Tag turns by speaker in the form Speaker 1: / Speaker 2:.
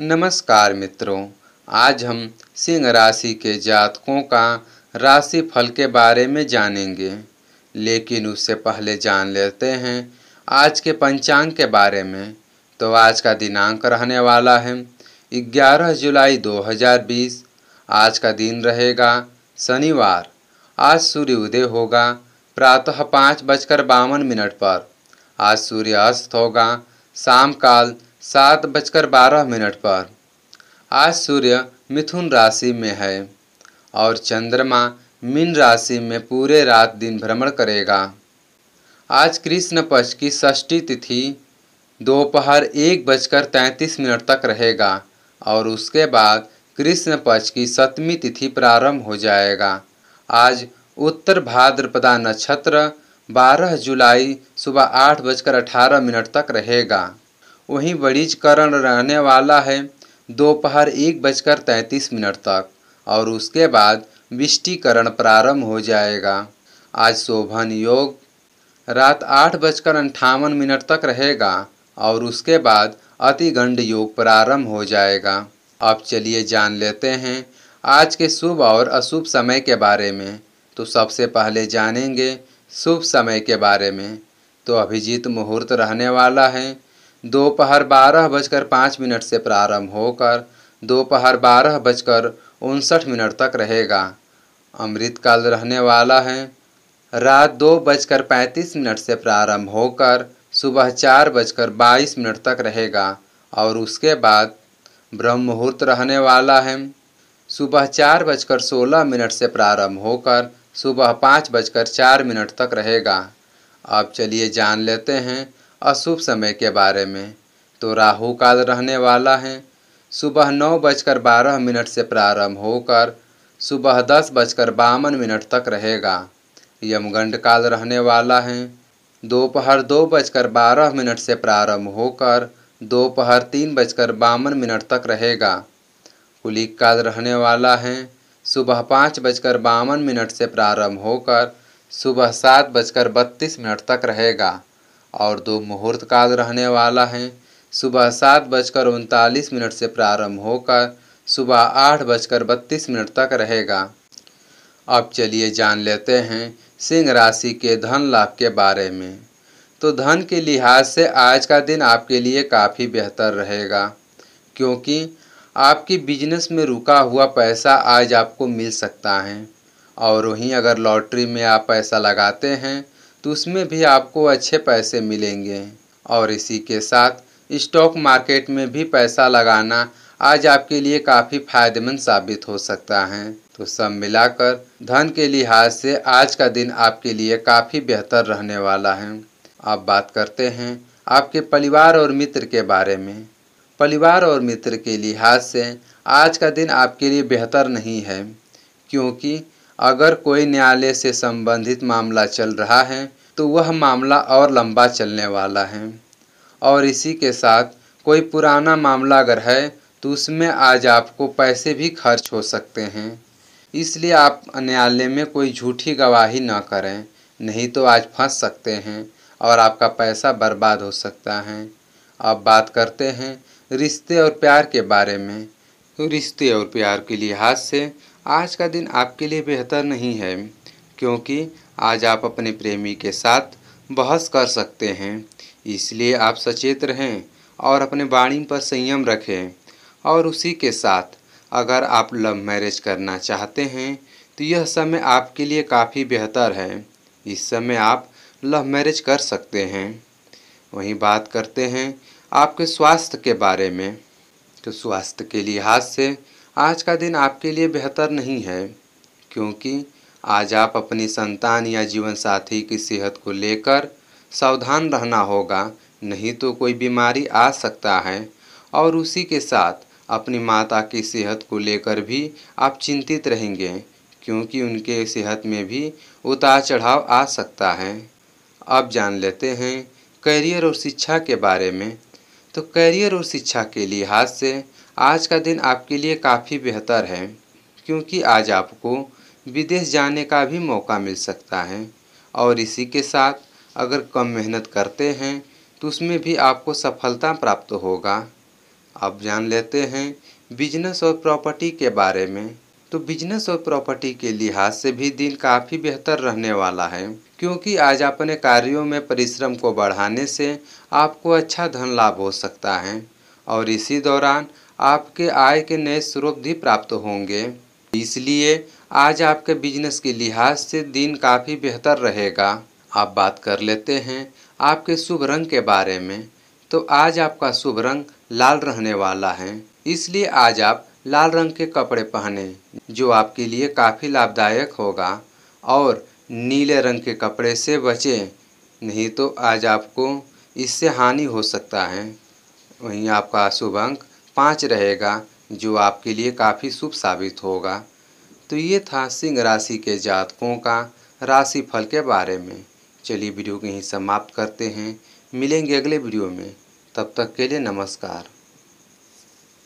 Speaker 1: नमस्कार मित्रों, आज हम सिंह राशि के जातकों का राशि फल के बारे में जानेंगे, लेकिन उससे पहले जान लेते हैं आज के पंचांग के बारे में। तो आज का दिनांक रहने वाला है 11 जुलाई 2020 आज का दिन रहेगा शनिवार। आज सूर्य उदय होगा प्रातः पाँच बजकर बावन मिनट पर। आज सूर्य अस्त होगा, शाम काल सात बजकर बारह मिनट पर। आज सूर्य मिथुन राशि में है और चंद्रमा मीन राशि में पूरे रात दिन भ्रमण करेगा। आज कृष्ण पक्ष की षष्ठी तिथि दोपहर एक बजकर तैंतीस मिनट तक रहेगा और उसके बाद कृष्ण पक्ष की सप्तमी तिथि प्रारंभ हो जाएगा। आज उत्तर भाद्रपदा नक्षत्र 12 जुलाई सुबह आठ बजकर अठारह मिनट तक रहेगा। वहीं वणिजकरण रहने वाला है दोपहर एक बजकर तैंतीस मिनट तक, और उसके बाद विष्टिकरण प्रारंभ हो जाएगा। आज शोभन योग रात आठ बजकर अंठावन मिनट तक रहेगा, और उसके बाद अतिगंड योग प्रारंभ हो जाएगा। अब चलिए जान लेते हैं आज के शुभ और अशुभ समय के बारे में। तो सबसे पहले जानेंगे शुभ समय के बारे में। तो अभिजीत मुहूर्त रहने वाला है। दोपहर बारह बजकर पाँच मिनट से प्रारंभ होकर दोपहर बारह बजकर उनसठ मिनट तक रहेगा। अमृतकाल रहने वाला है। रात दो बजकर पैंतीस मिनट से प्रारंभ होकर सुबह चार बजकर बाईस मिनट तक रहेगा और उसके बाद ब्रह्म मुहूर्त रहने वाला है। सुबह चार बजकर सोलह मिनट से प्रारंभ होकर सुबह पाँच बजकर चार मिनट तक रहेगा। अब चलिए जान लेते हैं अशुभ समय के बारे में। तो राहु काल रहने वाला है। सुबह नौ बजकर बारह मिनट से प्रारंभ होकर सुबह दस बजकर बावन मिनट तक रहेगा। यमगंड काल रहने वाला है। दोपहर दो बजकर बारह मिनट से प्रारंभ होकर दोपहर तीन बजकर बावन मिनट तक रहेगा। कुलिक काल रहने वाला है। सुबह पाँच बजकर बावन मिनट से प्रारंभ होकर सुबह सात बजकर बत्तीस मिनट तक रहेगा। और दो मुहूर्त काल रहने वाला है। सुबह सात बजकर उनतालीस मिनट से प्रारंभ होकर सुबह आठ बजकर बत्तीस मिनट तक रहेगा। अब चलिए जान लेते हैं सिंह राशि के धन लाभ के बारे में। तो धन के लिहाज से आज का दिन आपके लिए काफ़ी बेहतर रहेगा, क्योंकि आपकी बिज़नेस में रुका हुआ पैसा आज आपको मिल सकता है। और वहीं अगर लॉटरी में आप पैसा लगाते हैं तो उसमें भी आपको अच्छे पैसे मिलेंगे। और इसी के साथ स्टॉक मार्केट में भी पैसा लगाना आज आपके लिए काफ़ी फ़ायदेमंद साबित हो सकता है। तो सब मिलाकर धन के लिहाज से आज का दिन आपके लिए काफ़ी बेहतर रहने वाला है। अब बात करते हैं आपके परिवार और मित्र के बारे में। परिवार और मित्र के लिहाज से आज का दिन आपके लिए बेहतर नहीं है, क्योंकि अगर कोई न्यायालय से संबंधित मामला चल रहा है तो वह मामला और लंबा चलने वाला है। और इसी के साथ कोई पुराना मामला अगर है तो उसमें आज आपको पैसे भी खर्च हो सकते हैं। इसलिए आप न्यायालय में कोई झूठी गवाही न करें, नहीं तो आज फंस सकते हैं और आपका पैसा बर्बाद हो सकता है। अब बात करते हैं रिश्ते और प्यार के बारे में। रिश्ते और प्यार के लिहाज से आज का दिन आपके लिए बेहतर नहीं है, क्योंकि आज आप अपने प्रेमी के साथ बहस कर सकते हैं। इसलिए आप सचेत रहें और अपने वाणी पर संयम रखें। और उसी के साथ अगर आप लव मैरिज करना चाहते हैं तो यह समय आपके लिए काफ़ी बेहतर है। इस समय आप लव मैरिज कर सकते हैं। वहीं बात करते हैं आपके स्वास्थ्य के बारे में। तो स्वास्थ्य के लिहाज से आज का दिन आपके लिए बेहतर नहीं है, क्योंकि आज आप अपनी संतान या जीवन साथी की सेहत को लेकर सावधान रहना होगा, नहीं तो कोई बीमारी आ सकता है। और उसी के साथ अपनी माता की सेहत को लेकर भी आप चिंतित रहेंगे, क्योंकि उनके सेहत में भी उतार चढ़ाव आ सकता है। अब जान लेते हैं करियर और शिक्षा के बारे में। तो करियर और शिक्षा के लिहाज से आज का दिन आपके लिए काफ़ी बेहतर है, क्योंकि आज आपको विदेश जाने का भी मौका मिल सकता है। और इसी के साथ, अगर कम मेहनत करते हैं तो उसमें भी आपको सफलता प्राप्त होगा। अब जान लेते हैं बिज़नेस और प्रॉपर्टी के बारे में। तो बिज़नेस और प्रॉपर्टी के लिहाज से भी दिन काफ़ी बेहतर रहने वाला है, क्योंकि आज अपने कार्यों में परिश्रम को बढ़ाने से आपको अच्छा धन लाभ हो सकता है। और इसी दौरान आपके आय के नए स्रोत भी प्राप्त होंगे। इसलिए आज आपके बिज़नेस के लिहाज से दिन काफ़ी बेहतर रहेगा। आप बात कर लेते हैं आपके शुभ रंग के बारे में। तो आज आपका शुभ रंग लाल रहने वाला है। इसलिए आज आप लाल रंग के कपड़े पहने, जो आपके लिए काफ़ी लाभदायक होगा। और नीले रंग के कपड़े से बचें, नहीं तो आज आपको इससे हानि हो सकता है। वहीं आपका शुभ अंक पाँच रहेगा, जो आपके लिए काफ़ी शुभ साबित होगा। तो ये था सिंह राशि के जातकों का राशि फल के बारे में। चलिए वीडियो को यहीं समाप्त करते हैं। मिलेंगे अगले वीडियो में। तब तक के लिए नमस्कार।